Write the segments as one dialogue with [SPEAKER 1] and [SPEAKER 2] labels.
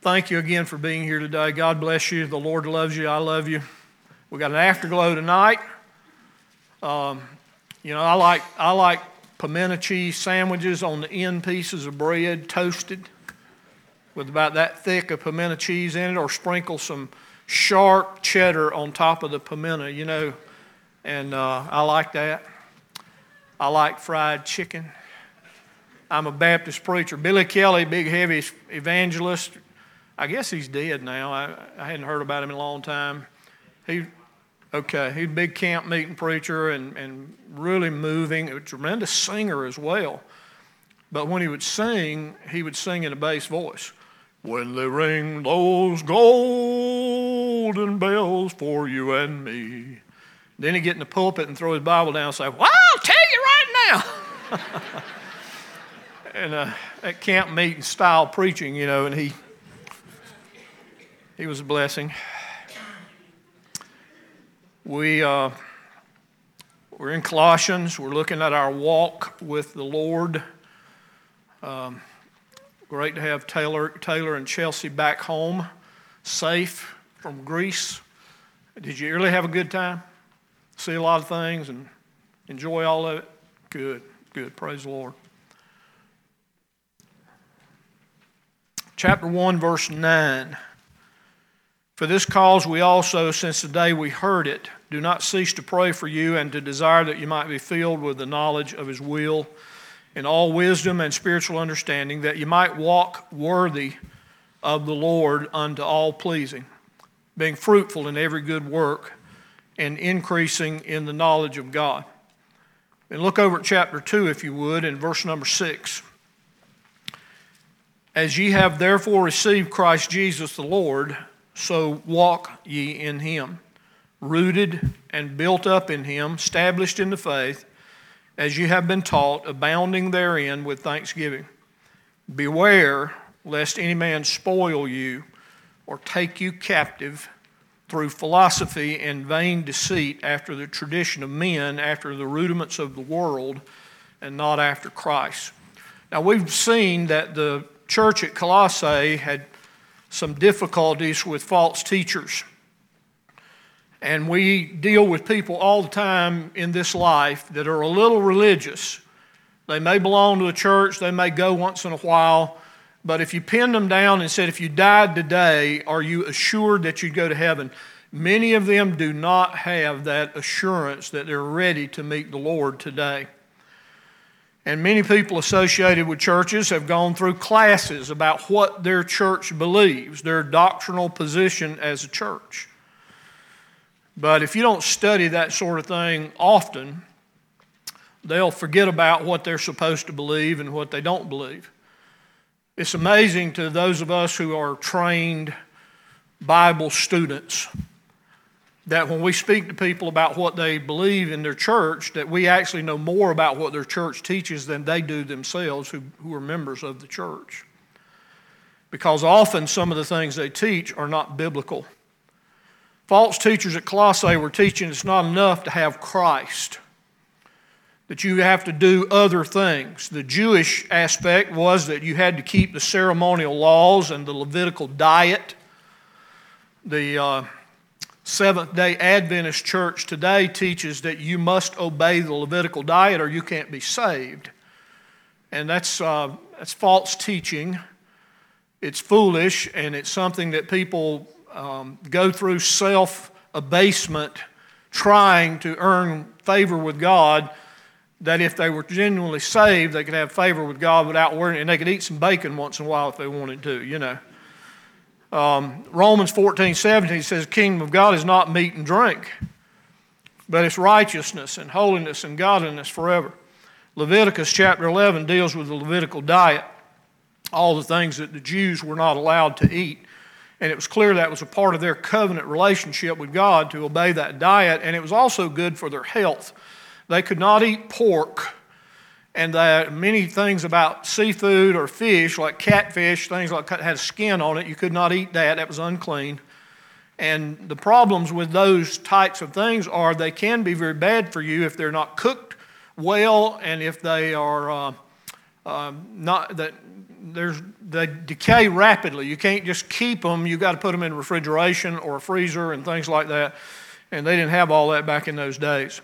[SPEAKER 1] Thank you again for being here today. God bless you. The Lord loves you. I love you. We got an afterglow tonight. Um, you know, I like I like pimento cheese sandwiches on the end pieces of bread, toasted, with about that thick of pimento cheese in it, or sprinkle some sharp cheddar on top of the pimento. You know, and uh, I like that. I like fried chicken. I'm a Baptist preacher. Billy Kelly, big heavy evangelist. I guess he's dead now. I, I hadn't heard about him in a long time. He, okay, he's a big camp meeting preacher and, and really moving, a tremendous singer as well. But when he would sing, he would sing in a bass voice. When they ring those golden bells for you and me. Then he'd get in the pulpit and throw his Bible down and say, Well, I'll tell you right now. and uh, at camp meeting style preaching, you know, and he he was a blessing. We uh, we're in Colossians. We're looking at our walk with the Lord. Um, great to have Taylor, Taylor and Chelsea back home, safe from Greece. Did you really have a good time? See a lot of things and enjoy all of it? Good, good. Praise the Lord. chapter 1, verse 9. For this cause we also, since the day we heard it, do not cease to pray for you and to desire that you might be filled with the knowledge of His will in all wisdom and spiritual understanding, that you might walk worthy of the Lord unto all pleasing, being fruitful in every good work and increasing in the knowledge of God. And look over at chapter 2, if you would, in verse number 6. As ye have therefore received Christ Jesus the Lord, so walk ye in him, rooted and built up in him, established in the faith, as ye have been taught, abounding therein with thanksgiving. Beware lest any man spoil you or take you captive through philosophy and vain deceit after the tradition of men, after the rudiments of the world, and not after Christ. Now, we've seen that the church at Colossae had some difficulties with false teachers. And we deal with people all the time in this life that are a little religious. They may belong to a church, they may go once in a while, but if you pinned them down and said, if you died today, are you assured that you'd go to heaven? Many of them do not have that assurance that they're ready to meet the Lord today. And many people associated with churches have gone through classes about what their church believes, their doctrinal position as a church. But if you don't study that sort of thing often, they'll forget about what they're supposed to believe and what they don't believe. It's amazing to those of us who are trained Bible students that when we speak to people about what they believe in their church, that we actually know more about what their church teaches than they do themselves who, who are members of the church. Because often some of the things they teach are not biblical. False teachers at Colossae were teaching it's not enough to have Christ, that you have to do other things. The Jewish aspect was that you had to keep the ceremonial laws and the Levitical diet. The uh, Seventh day Adventist church today teaches that you must obey the Levitical diet or you can't be saved. And that's, uh, that's false teaching. It's foolish, and it's something that people um, go through self abasement trying to earn favor with God. That if they were genuinely saved, they could have favor with God without worrying, and they could eat some bacon once in a while if they wanted to, you know. Um, Romans 14, 17 says, Kingdom of God is not meat and drink, but it's righteousness and holiness and godliness forever. Leviticus chapter 11 deals with the Levitical diet, all the things that the Jews were not allowed to eat. And it was clear that was a part of their covenant relationship with God to obey that diet, and it was also good for their health. They could not eat pork and that many things about seafood or fish, like catfish, things like that had skin on it, you could not eat that. That was unclean. And the problems with those types of things are they can be very bad for you if they're not cooked well and if they are uh, um, not that there's they decay rapidly. You can't just keep them. You got to put them in refrigeration or a freezer and things like that. And they didn't have all that back in those days.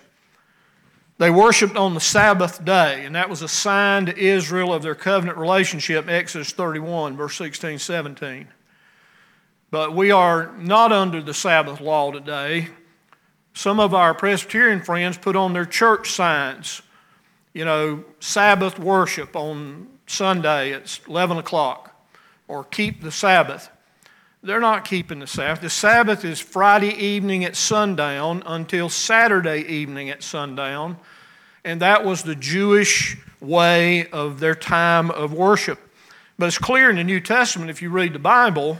[SPEAKER 1] They worshiped on the Sabbath day, and that was a sign to Israel of their covenant relationship, Exodus 31, verse 16, 17. But we are not under the Sabbath law today. Some of our Presbyterian friends put on their church signs, you know, Sabbath worship on Sunday at 11 o'clock, or keep the Sabbath. They're not keeping the Sabbath. The Sabbath is Friday evening at sundown until Saturday evening at sundown, and that was the Jewish way of their time of worship. But it's clear in the New Testament, if you read the Bible,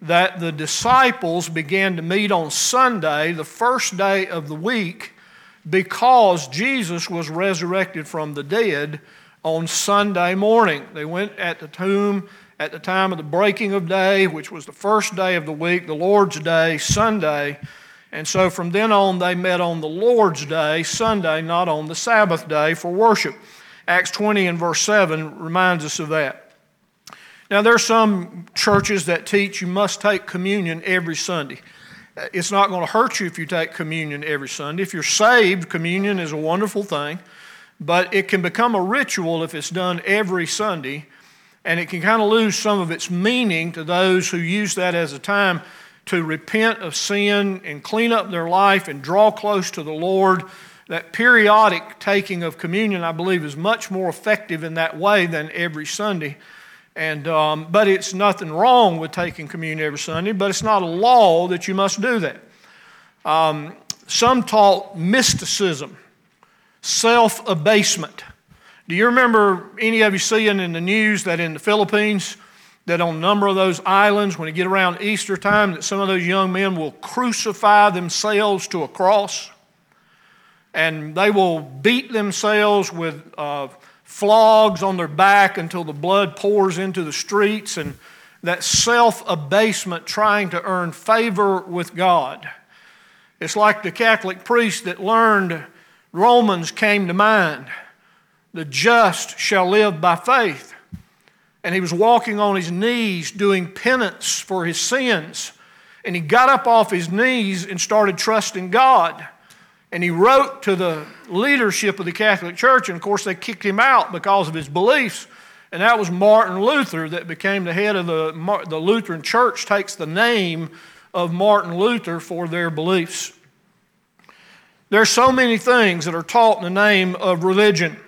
[SPEAKER 1] that the disciples began to meet on Sunday, the first day of the week, because Jesus was resurrected from the dead on Sunday morning. They went at the tomb at the time of the breaking of day, which was the first day of the week, the Lord's Day, Sunday. And so from then on, they met on the Lord's Day, Sunday, not on the Sabbath day for worship. Acts 20 and verse 7 reminds us of that. Now, there are some churches that teach you must take communion every Sunday. It's not going to hurt you if you take communion every Sunday. If you're saved, communion is a wonderful thing, but it can become a ritual if it's done every Sunday, and it can kind of lose some of its meaning to those who use that as a time to repent of sin and clean up their life and draw close to the Lord. That periodic taking of communion, I believe, is much more effective in that way than every Sunday. And, um, but it's nothing wrong with taking communion every Sunday, but it's not a law that you must do that. Um, some taught mysticism, self abasement. Do you remember any of you seeing in the news that in the Philippines, that on a number of those islands, when you get around Easter time, that some of those young men will crucify themselves to a cross? And they will beat themselves with uh, flogs on their back until the blood pours into the streets, and that self abasement trying to earn favor with God. It's like the Catholic priest that learned Romans came to mind. The just shall live by faith. And he was walking on his knees doing penance for his sins. And he got up off his knees and started trusting God. And he wrote to the leadership of the Catholic Church, and of course, they kicked him out because of his beliefs. And that was Martin Luther that became the head of the, the Lutheran Church, takes the name of Martin Luther for their beliefs. There are so many things that are taught in the name of religion.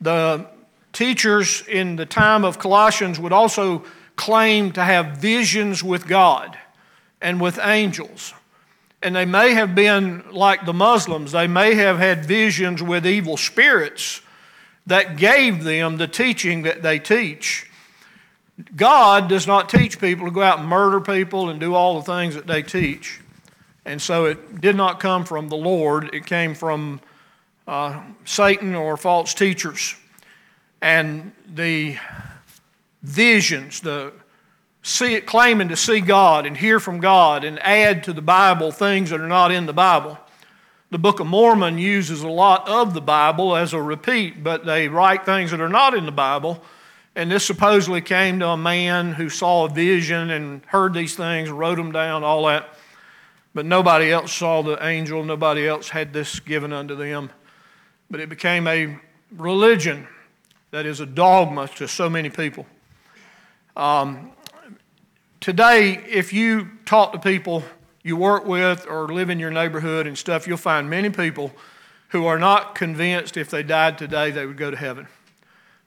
[SPEAKER 1] The teachers in the time of Colossians would also claim to have visions with God and with angels. And they may have been like the Muslims, they may have had visions with evil spirits that gave them the teaching that they teach. God does not teach people to go out and murder people and do all the things that they teach. And so it did not come from the Lord, it came from uh, Satan or false teachers. And the visions, the see claiming to see God and hear from God and add to the Bible things that are not in the Bible. The Book of Mormon uses a lot of the Bible as a repeat, but they write things that are not in the Bible. And this supposedly came to a man who saw a vision and heard these things, wrote them down, all that. But nobody else saw the angel, nobody else had this given unto them. But it became a religion that is a dogma to so many people. Um, Today, if you talk to people you work with or live in your neighborhood and stuff, you'll find many people who are not convinced if they died today they would go to heaven.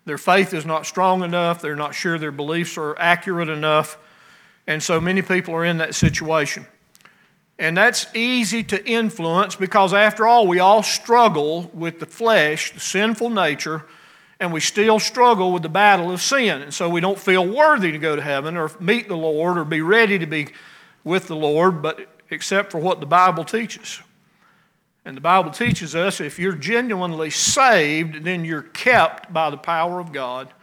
[SPEAKER 1] Their faith is not strong enough, they're not sure their beliefs are accurate enough, and so many people are in that situation. And that's easy to influence because, after all, we all struggle with the flesh, the sinful nature and we still struggle with the battle of sin. And so we don't feel worthy to go to heaven or meet the Lord or be ready to be with the Lord, but except for what the Bible teaches. And the Bible teaches us if you're genuinely saved, then you're kept by the power of God,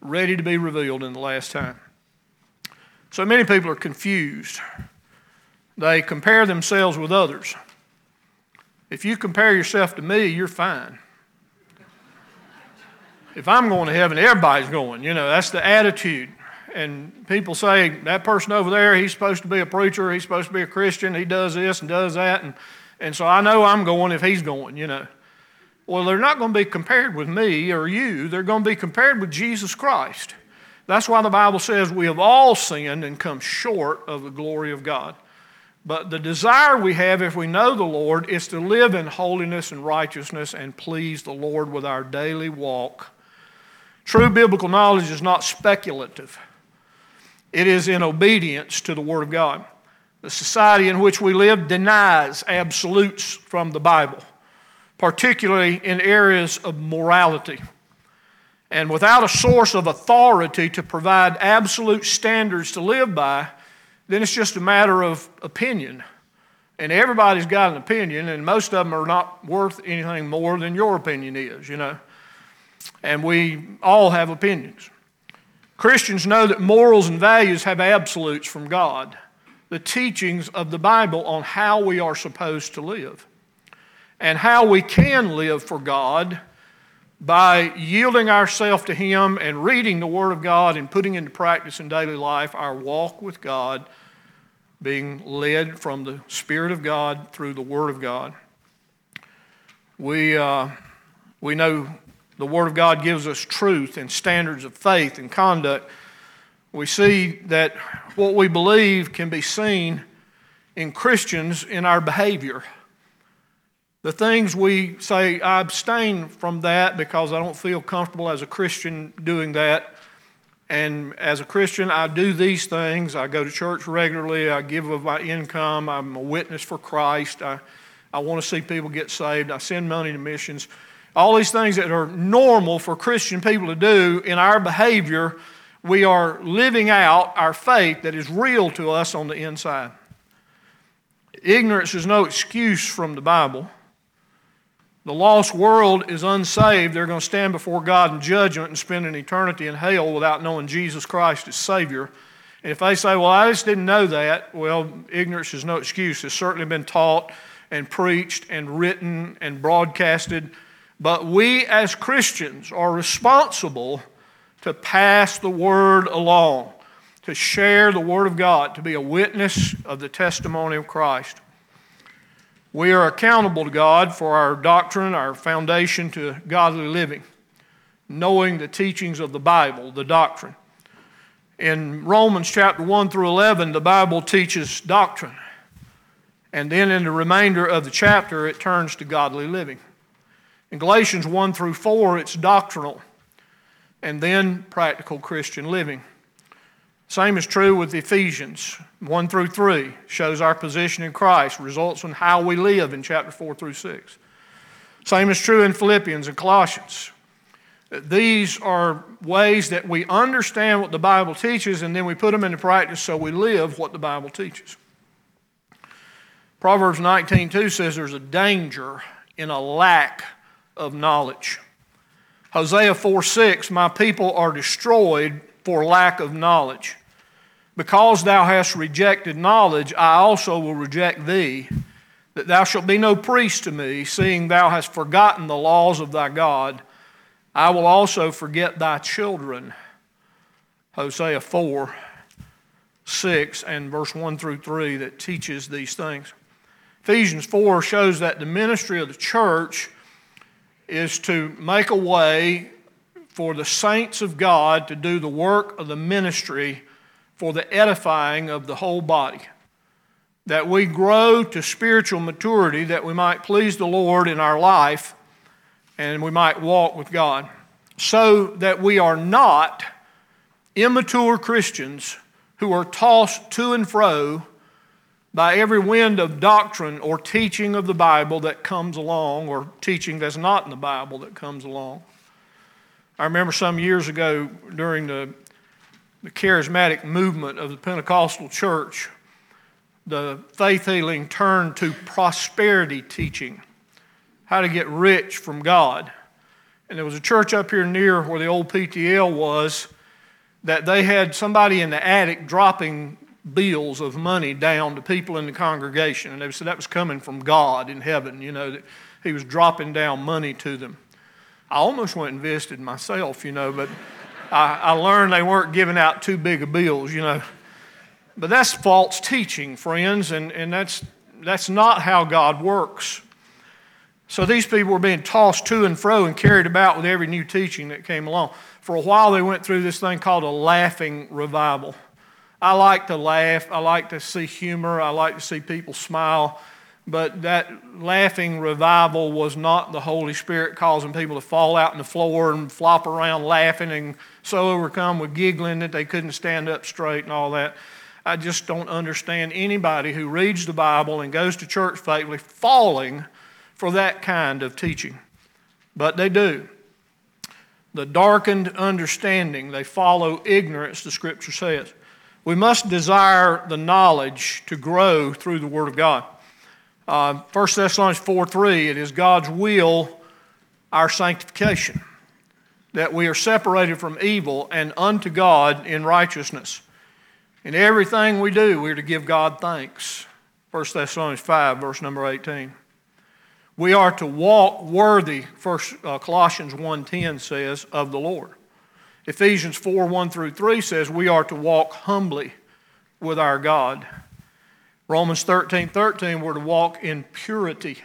[SPEAKER 1] ready to be revealed in the last time. So many people are confused. They compare themselves with others. If you compare yourself to me, you're fine. if I'm going to heaven, everybody's going. You know, that's the attitude. And people say, that person over there, he's supposed to be a preacher, he's supposed to be a Christian, he does this and does that. And, and so I know I'm going if he's going, you know. Well, they're not going to be compared with me or you, they're going to be compared with Jesus Christ. That's why the Bible says we have all sinned and come short of the glory of God. But the desire we have if we know the Lord is to live in holiness and righteousness and please the Lord with our daily walk. True biblical knowledge is not speculative, it is in obedience to the Word of God. The society in which we live denies absolutes from the Bible, particularly in areas of morality. And without a source of authority to provide absolute standards to live by, then it's just a matter of opinion. And everybody's got an opinion, and most of them are not worth anything more than your opinion is, you know. And we all have opinions. Christians know that morals and values have absolutes from God, the teachings of the Bible on how we are supposed to live and how we can live for God by yielding ourselves to Him and reading the Word of God and putting into practice in daily life our walk with God, being led from the Spirit of God through the Word of God. We, uh, we know the Word of God gives us truth and standards of faith and conduct. We see that what we believe can be seen in Christians in our behavior. The things we say, I abstain from that because I don't feel comfortable as a Christian doing that. And as a Christian, I do these things. I go to church regularly. I give of my income. I'm a witness for Christ. I, I want to see people get saved. I send money to missions. All these things that are normal for Christian people to do in our behavior, we are living out our faith that is real to us on the inside. Ignorance is no excuse from the Bible. The lost world is unsaved. They're going to stand before God in judgment and spend an eternity in hell without knowing Jesus Christ as Savior. And if they say, Well, I just didn't know that, well, ignorance is no excuse. It's certainly been taught and preached and written and broadcasted. But we as Christians are responsible to pass the word along, to share the word of God, to be a witness of the testimony of Christ. We are accountable to God for our doctrine, our foundation to godly living, knowing the teachings of the Bible, the doctrine. In Romans chapter 1 through 11, the Bible teaches doctrine. And then in the remainder of the chapter, it turns to godly living. In Galatians 1 through 4, it's doctrinal, and then practical Christian living. Same is true with Ephesians 1 through 3, shows our position in Christ, results in how we live in chapter 4 through 6. Same is true in Philippians and Colossians. These are ways that we understand what the Bible teaches and then we put them into practice so we live what the Bible teaches. Proverbs 19:2 says there's a danger in a lack of knowledge. Hosea 4 6, my people are destroyed for lack of knowledge. Because thou hast rejected knowledge, I also will reject thee, that thou shalt be no priest to me, seeing thou hast forgotten the laws of thy God. I will also forget thy children. Hosea 4 6 and verse 1 through 3 that teaches these things. Ephesians 4 shows that the ministry of the church is to make a way for the saints of God to do the work of the ministry for the edifying of the whole body. That we grow to spiritual maturity, that we might please the Lord in our life and we might walk with God. So that we are not immature Christians who are tossed to and fro by every wind of doctrine or teaching of the Bible that comes along, or teaching that's not in the Bible that comes along. I remember some years ago during the the charismatic movement of the Pentecostal church, the faith healing turned to prosperity teaching, how to get rich from God. And there was a church up here near where the old PTL was that they had somebody in the attic dropping bills of money down to people in the congregation. And they said that was coming from God in heaven, you know, that He was dropping down money to them. I almost went and visited myself, you know, but I, I learned they weren't giving out too big of bills, you know. But that's false teaching, friends, and, and that's, that's not how God works. So these people were being tossed to and fro and carried about with every new teaching that came along. For a while, they went through this thing called a laughing revival. I like to laugh. I like to see humor. I like to see people smile. But that laughing revival was not the Holy Spirit causing people to fall out on the floor and flop around laughing and so overcome with giggling that they couldn't stand up straight and all that. I just don't understand anybody who reads the Bible and goes to church faithfully falling for that kind of teaching. But they do. The darkened understanding, they follow ignorance, the scripture says. We must desire the knowledge to grow through the Word of God. Uh, 1 Thessalonians 4 3, it is God's will, our sanctification, that we are separated from evil and unto God in righteousness. In everything we do, we're to give God thanks. 1 Thessalonians 5, verse number 18. We are to walk worthy, First uh, Colossians 1.10 says, of the Lord. Ephesians 4 1 through 3 says we are to walk humbly with our God. Romans 13 13, we're to walk in purity.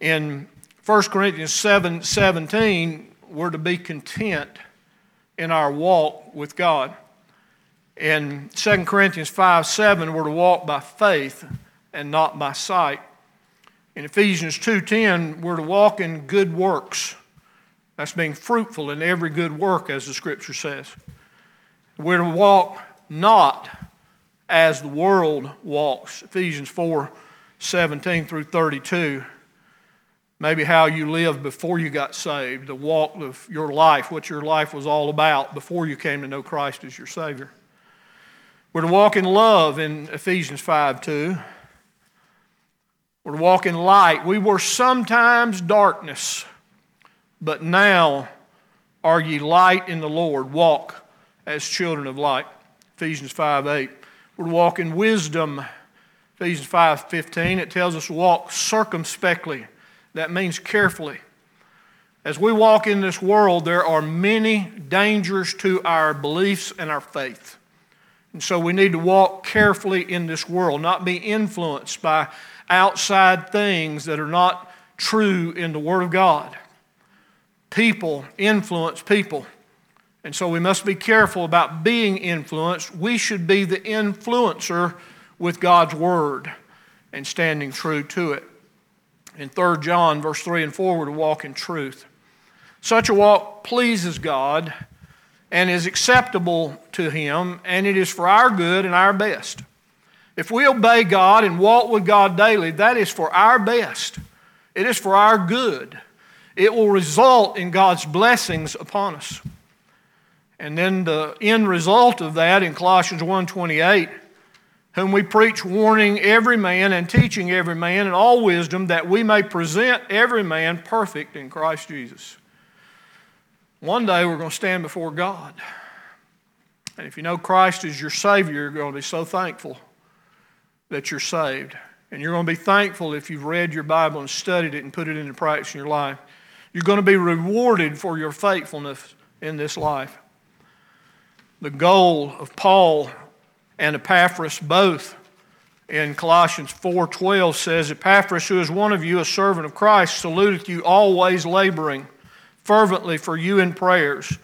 [SPEAKER 1] In 1 Corinthians 7 17, we're to be content in our walk with God. In 2 Corinthians 5 7, we're to walk by faith and not by sight. In Ephesians 2:10, we're to walk in good works. That's being fruitful in every good work, as the scripture says. We're to walk not as the world walks. Ephesians 4 17 through 32. Maybe how you lived before you got saved, the walk of your life, what your life was all about before you came to know Christ as your Savior. We're to walk in love in Ephesians 5 2. We're to walk in light. We were sometimes darkness but now are ye light in the Lord. Walk as children of light. Ephesians 5 8. We're to walk in wisdom. Ephesians 5:15, It tells us walk circumspectly. That means carefully. As we walk in this world, there are many dangers to our beliefs and our faith. And so we need to walk carefully in this world, not be influenced by outside things that are not true in the Word of God. People influence people. And so we must be careful about being influenced. We should be the influencer with God's Word and standing true to it. In 3 John, verse 3 and 4, we're to walk in truth. Such a walk pleases God and is acceptable to Him, and it is for our good and our best. If we obey God and walk with God daily, that is for our best. It is for our good it will result in God's blessings upon us. And then the end result of that in Colossians 1:28, whom we preach warning every man and teaching every man in all wisdom that we may present every man perfect in Christ Jesus. One day we're going to stand before God. And if you know Christ is your Savior, you're going to be so thankful that you're saved. And you're going to be thankful if you've read your Bible and studied it and put it into practice in your life. You're going to be rewarded for your faithfulness in this life. The goal of Paul and Epaphras both in Colossians 4:12 says Epaphras who is one of you a servant of Christ saluteth you always laboring fervently for you in prayers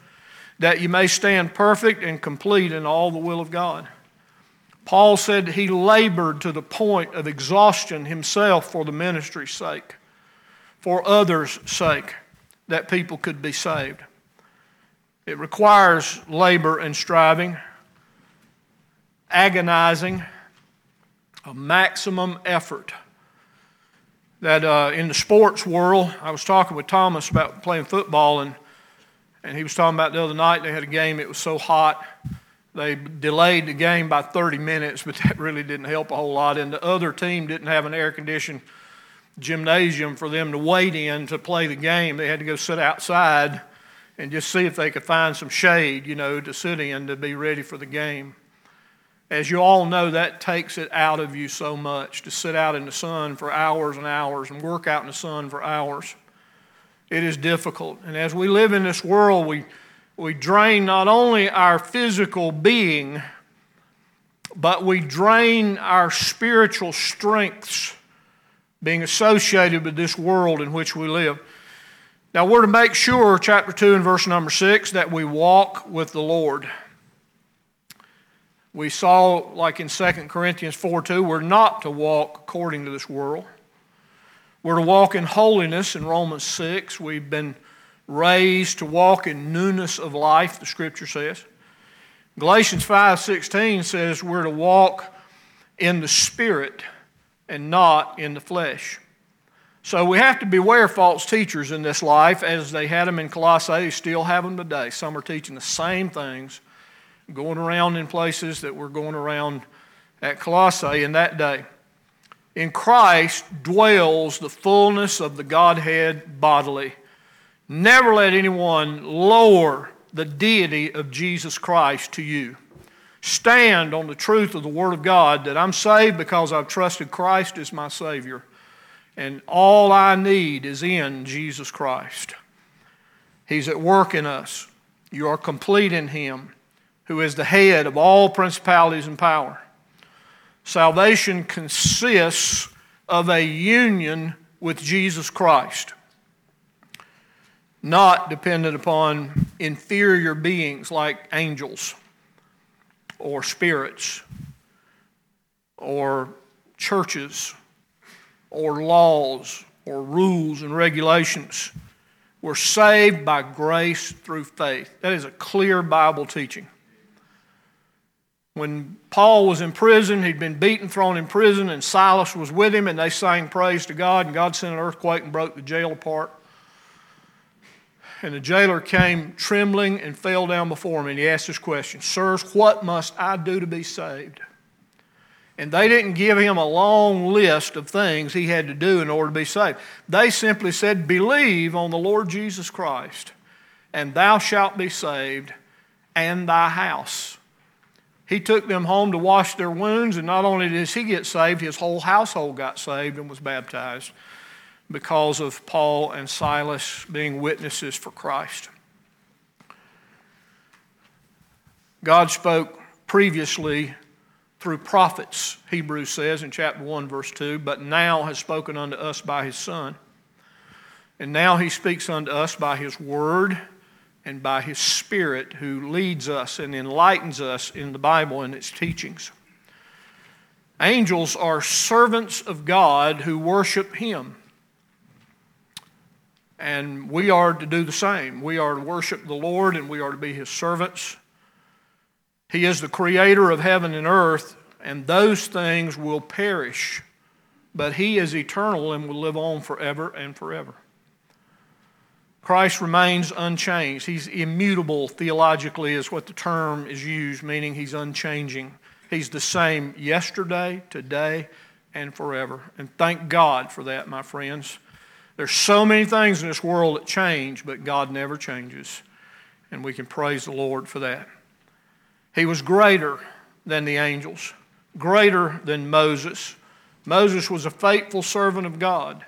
[SPEAKER 1] that you may stand perfect and complete in all the will of God. Paul said he labored to the point of exhaustion himself for the ministry's sake, for others' sake that people could be saved. It requires labor and striving, agonizing, a maximum effort. That uh, in the sports world, I was talking with Thomas about playing football, and, and he was talking about the other night they had a game, it was so hot. They delayed the game by 30 minutes, but that really didn't help a whole lot. And the other team didn't have an air conditioned gymnasium for them to wait in to play the game. They had to go sit outside and just see if they could find some shade, you know, to sit in to be ready for the game. As you all know, that takes it out of you so much to sit out in the sun for hours and hours and work out in the sun for hours. It is difficult. And as we live in this world, we, we drain not only our physical being, but we drain our spiritual strengths being associated with this world in which we live. Now, we're to make sure, chapter 2 and verse number 6, that we walk with the Lord. We saw, like in 2 Corinthians 4 2, we're not to walk according to this world. We're to walk in holiness in Romans 6. We've been raised to walk in newness of life, the scripture says. Galatians 5:16 says we're to walk in the spirit and not in the flesh. So we have to beware false teachers in this life as they had them in Colossae, they still have them today. Some are teaching the same things, going around in places that were going around at Colossae in that day. In Christ dwells the fullness of the Godhead bodily. Never let anyone lower the deity of Jesus Christ to you. Stand on the truth of the Word of God that I'm saved because I've trusted Christ as my Savior. And all I need is in Jesus Christ. He's at work in us. You are complete in Him, who is the head of all principalities and power. Salvation consists of a union with Jesus Christ, not dependent upon inferior beings like angels or spirits or churches or laws or rules and regulations. We're saved by grace through faith. That is a clear Bible teaching. When Paul was in prison, he'd been beaten, thrown in prison, and Silas was with him, and they sang praise to God, and God sent an earthquake and broke the jail apart. And the jailer came trembling and fell down before him, and he asked this question Sirs, what must I do to be saved? And they didn't give him a long list of things he had to do in order to be saved. They simply said, Believe on the Lord Jesus Christ, and thou shalt be saved, and thy house. He took them home to wash their wounds, and not only did he get saved, his whole household got saved and was baptized because of Paul and Silas being witnesses for Christ. God spoke previously through prophets, Hebrews says in chapter 1, verse 2, but now has spoken unto us by his Son. And now he speaks unto us by his word and by His Spirit who leads us and enlightens us in the Bible and its teachings. Angels are servants of God who worship Him. And we are to do the same. We are to worship the Lord and we are to be His servants. He is the creator of heaven and earth, and those things will perish, but He is eternal and will live on forever and forever. Christ remains unchanged. He's immutable theologically, is what the term is used, meaning he's unchanging. He's the same yesterday, today, and forever. And thank God for that, my friends. There's so many things in this world that change, but God never changes. And we can praise the Lord for that. He was greater than the angels, greater than Moses. Moses was a faithful servant of God.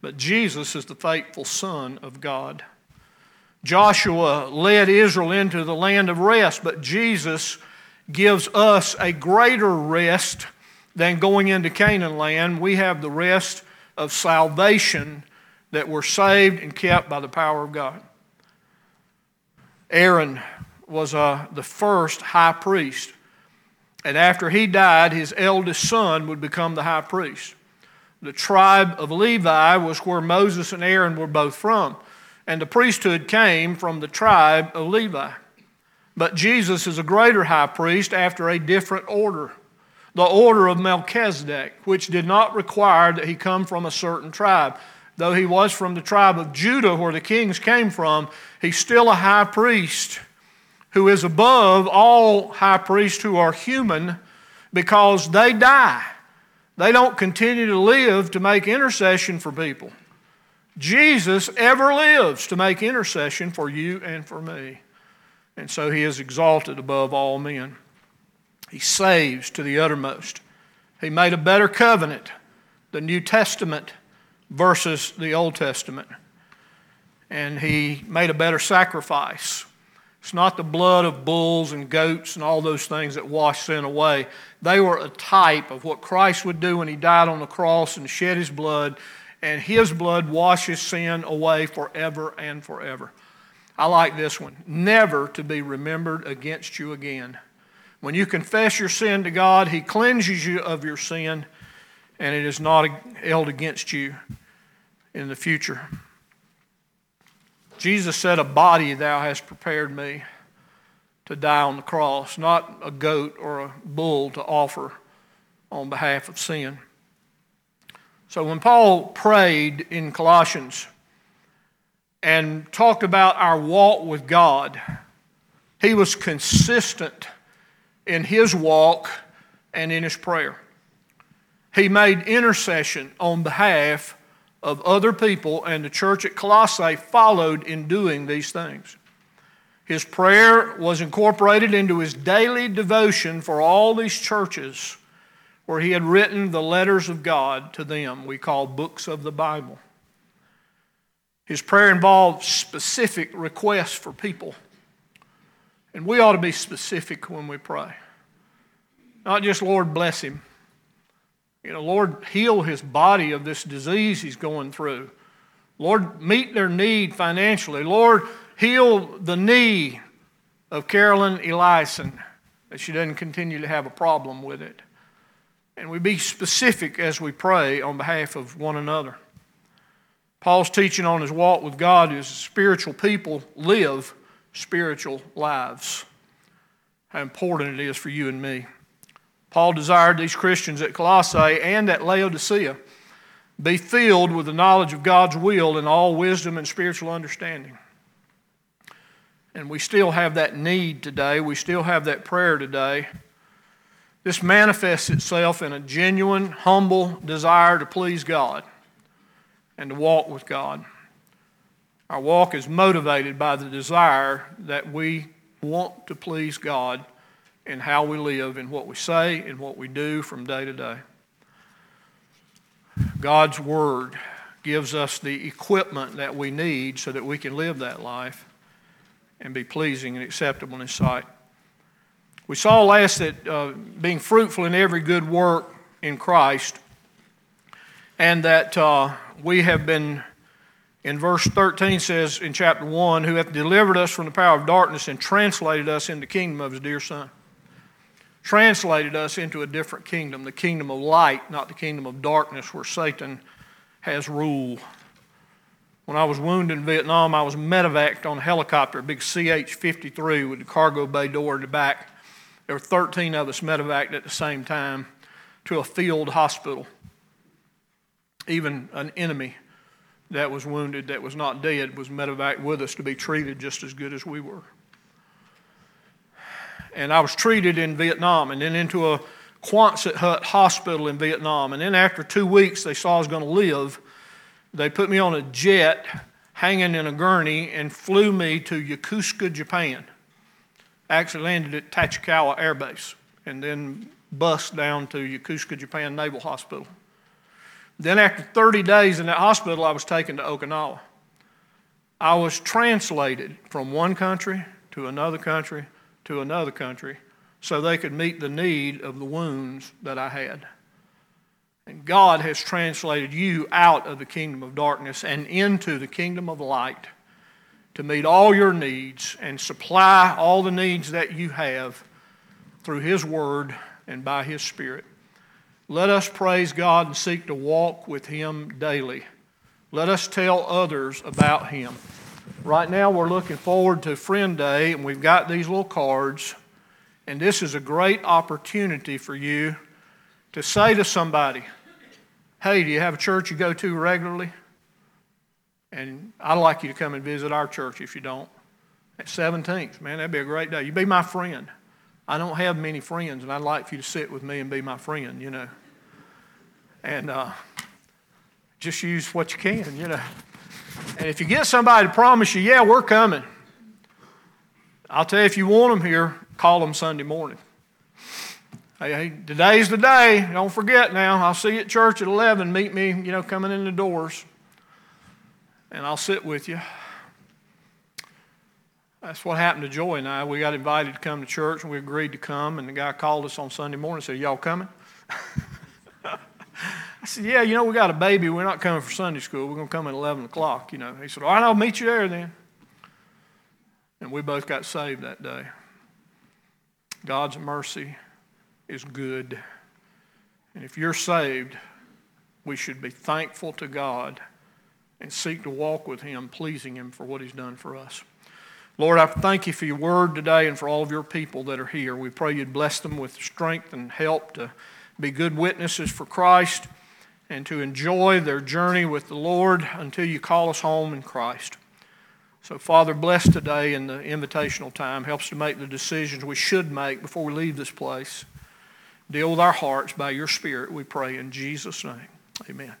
[SPEAKER 1] But Jesus is the faithful Son of God. Joshua led Israel into the land of rest, but Jesus gives us a greater rest than going into Canaan land. We have the rest of salvation that we're saved and kept by the power of God. Aaron was uh, the first high priest. And after he died, his eldest son would become the high priest. The tribe of Levi was where Moses and Aaron were both from, and the priesthood came from the tribe of Levi. But Jesus is a greater high priest after a different order, the order of Melchizedek, which did not require that he come from a certain tribe. Though he was from the tribe of Judah, where the kings came from, he's still a high priest who is above all high priests who are human because they die. They don't continue to live to make intercession for people. Jesus ever lives to make intercession for you and for me. And so he is exalted above all men. He saves to the uttermost. He made a better covenant, the New Testament versus the Old Testament. and he made a better sacrifice. It's not the blood of bulls and goats and all those things that wash sin away. They were a type of what Christ would do when he died on the cross and shed his blood, and his blood washes sin away forever and forever. I like this one never to be remembered against you again. When you confess your sin to God, he cleanses you of your sin, and it is not held against you in the future. Jesus said, A body thou hast prepared me to die on the cross, not a goat or a bull to offer on behalf of sin. So when Paul prayed in Colossians and talked about our walk with God, he was consistent in his walk and in his prayer. He made intercession on behalf of other people, and the church at Colossae followed in doing these things. His prayer was incorporated into his daily devotion for all these churches where he had written the letters of God to them, we call books of the Bible. His prayer involved specific requests for people. And we ought to be specific when we pray. Not just, Lord, bless him. You know, Lord, heal his body of this disease he's going through. Lord, meet their need financially. Lord, heal the knee of Carolyn Elison that she doesn't continue to have a problem with it. And we be specific as we pray on behalf of one another. Paul's teaching on his walk with God is spiritual people live spiritual lives. How important it is for you and me. Paul desired these Christians at Colossae and at Laodicea be filled with the knowledge of God's will in all wisdom and spiritual understanding. And we still have that need today. We still have that prayer today. This manifests itself in a genuine, humble desire to please God and to walk with God. Our walk is motivated by the desire that we want to please God in how we live, in what we say, in what we do from day to day. God's Word gives us the equipment that we need so that we can live that life and be pleasing and acceptable in His sight. We saw last that uh, being fruitful in every good work in Christ, and that uh, we have been, in verse 13 says in chapter 1, who hath delivered us from the power of darkness and translated us into the kingdom of His dear Son translated us into a different kingdom, the kingdom of light, not the kingdom of darkness where Satan has rule. When I was wounded in Vietnam, I was medevaced on a helicopter, a big CH 53 with the cargo bay door in the back. There were 13 of us medevaced at the same time to a field hospital. Even an enemy that was wounded, that was not dead, was medevaced with us to be treated just as good as we were and I was treated in Vietnam and then into a Quonset hut hospital in Vietnam. And then after two weeks, they saw I was going to live. They put me on a jet hanging in a gurney and flew me to Yokosuka, Japan. Actually landed at Tachikawa Air Base and then bus down to Yokosuka, Japan Naval Hospital. Then, after 30 days in that hospital, I was taken to Okinawa. I was translated from one country to another country to another country so they could meet the need of the wounds that I had. And God has translated you out of the kingdom of darkness and into the kingdom of light to meet all your needs and supply all the needs that you have through His Word and by His Spirit. Let us praise God and seek to walk with Him daily. Let us tell others about Him. Right now, we're looking forward to Friend Day, and we've got these little cards. And this is a great opportunity for you to say to somebody, Hey, do you have a church you go to regularly? And I'd like you to come and visit our church if you don't. At 17th, man, that'd be a great day. You'd be my friend. I don't have many friends, and I'd like for you to sit with me and be my friend, you know. And uh, just use what you can, you know. And if you get somebody to promise you, yeah, we're coming, I'll tell you, if you want them here, call them Sunday morning. Hey, hey, today's the day. Don't forget now. I'll see you at church at 11. Meet me, you know, coming in the doors. And I'll sit with you. That's what happened to Joy and I. We got invited to come to church, and we agreed to come. And the guy called us on Sunday morning and said, Y'all coming? Said, Yeah, you know, we got a baby. We're not coming for Sunday school. We're going to come at 11 o'clock, you know. He said, All right, I'll meet you there then. And we both got saved that day. God's mercy is good. And if you're saved, we should be thankful to God and seek to walk with Him, pleasing Him for what He's done for us. Lord, I thank you for your word today and for all of your people that are here. We pray you'd bless them with strength and help to be good witnesses for Christ and to enjoy their journey with the Lord until you call us home in Christ. So, Father, bless today in the invitational time. Help us to make the decisions we should make before we leave this place. Deal with our hearts by your Spirit, we pray in Jesus' name. Amen.